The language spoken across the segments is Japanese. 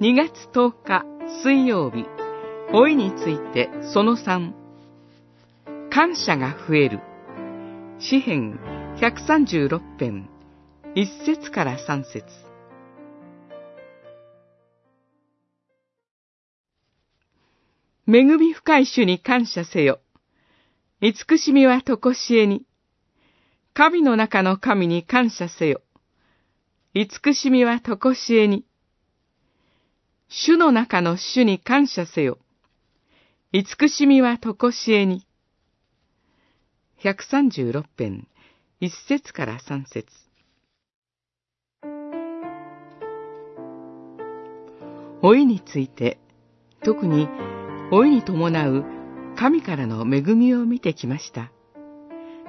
2月10日水曜日、老いについてその3、感謝が増える。詩編136編、1節から3節恵み深い主に感謝せよ。慈しみはとこしえに。神の中の神に感謝せよ。慈しみはとこしえに。主の中の主に感謝せよ。慈しみはとこしえに。136編、1節から3節老いについて、特に老いに伴う神からの恵みを見てきました。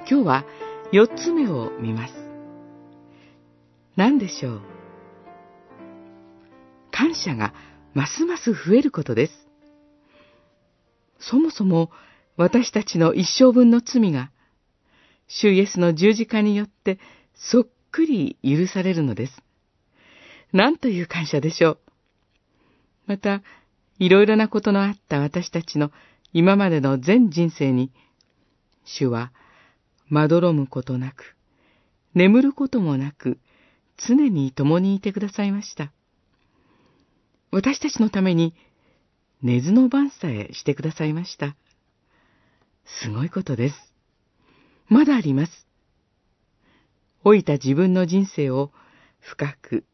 今日は四つ目を見ます。何でしょう？感謝がますます増えることです。そもそも私たちの一生分の罪が、主イエスの十字架によってそっくり許されるのです。なんという感謝でしょう。また、いろいろなことのあった私たちの今までの全人生に、主は、まどろむことなく、眠ることもなく、常に共にいてくださいました。私たちのために、寝ずの番さえしてくださいました。すごいことです。まだあります。老いた自分の人生を深く、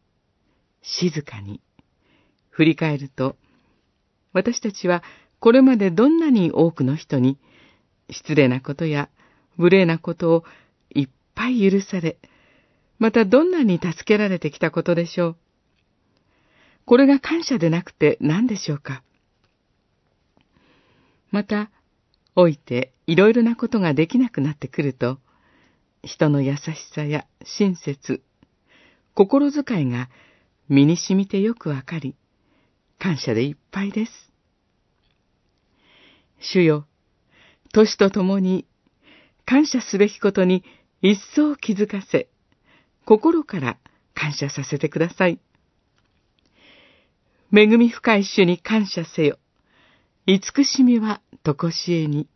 静かに、振り返ると、私たちはこれまでどんなに多くの人に失礼なことや無礼なことをいっぱい許され、またどんなに助けられてきたことでしょう。これが感謝でなくて何でしょうか？また、老いていろいろなことができなくなってくると、人の優しさや親切、心遣いが身に染みてよくわかり、感謝でいっぱいです。主よ、年とともに感謝すべきことに一層気づかせ、心から感謝させてください。恵み深い主に感謝せよ。慈しみはとこしえに。